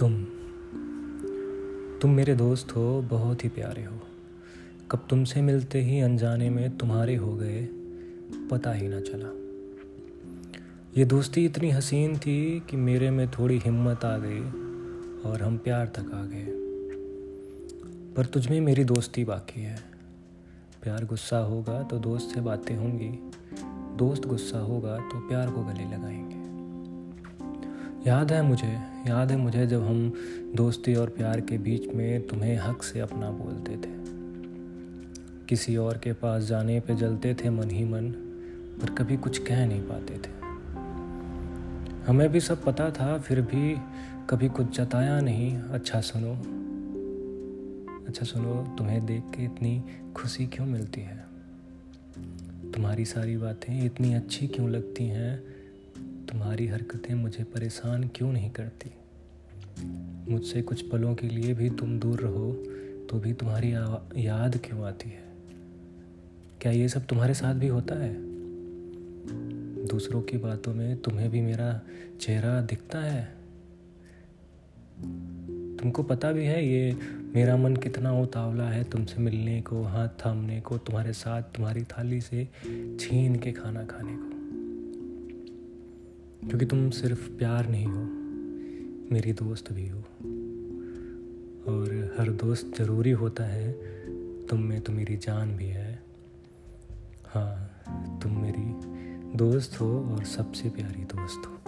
तुम। तुम मेरे दोस्त हो, बहुत ही प्यारे हो। कब तुमसे मिलते ही अनजाने में तुम्हारे हो गए, पता ही ना चला। ये दोस्ती इतनी हसीन थी कि मेरे में थोड़ी हिम्मत आ गई और हम प्यार तक आ गए। पर तुझमें मेरी दोस्ती बाकी है। प्यार गुस्सा होगा तो दोस्त से बातें होंगी। दोस्त गुस्सा होगा तो प्यार को गले लगाएँगे। याद है मुझे, याद है मुझे जब हम दोस्ती और प्यार के बीच में तुम्हें हक से अपना बोलते थे। किसी और के पास जाने पे जलते थे मन ही मन, पर कभी कुछ कह नहीं पाते थे। हमें भी सब पता था, फिर भी कभी कुछ जताया नहीं। अच्छा सुनो अच्छा सुनो, तुम्हें देख के इतनी खुशी क्यों मिलती है? तुम्हारी सारी बातें इतनी अच्छी क्यों लगती हैं? तुम्हारी हरकतें मुझे परेशान क्यों नहीं करती? मुझसे कुछ पलों के लिए भी तुम दूर रहो तो भी तुम्हारी याद क्यों आती है? क्या ये सब तुम्हारे साथ भी होता है? दूसरों की बातों में तुम्हें भी मेरा चेहरा दिखता है? तुमको पता भी है ये मेरा मन कितना उतावला है तुमसे मिलने को, हाथ थामने को, तुम्हारे साथ तुम्हारी थाली से छीन के खाना खाने को। क्योंकि तुम सिर्फ़ प्यार नहीं हो, मेरी दोस्त भी हो। और हर दोस्त ज़रूरी होता है, तुम में तो मेरी जान भी है। हाँ तुम मेरी दोस्त हो और सबसे प्यारी दोस्त हो।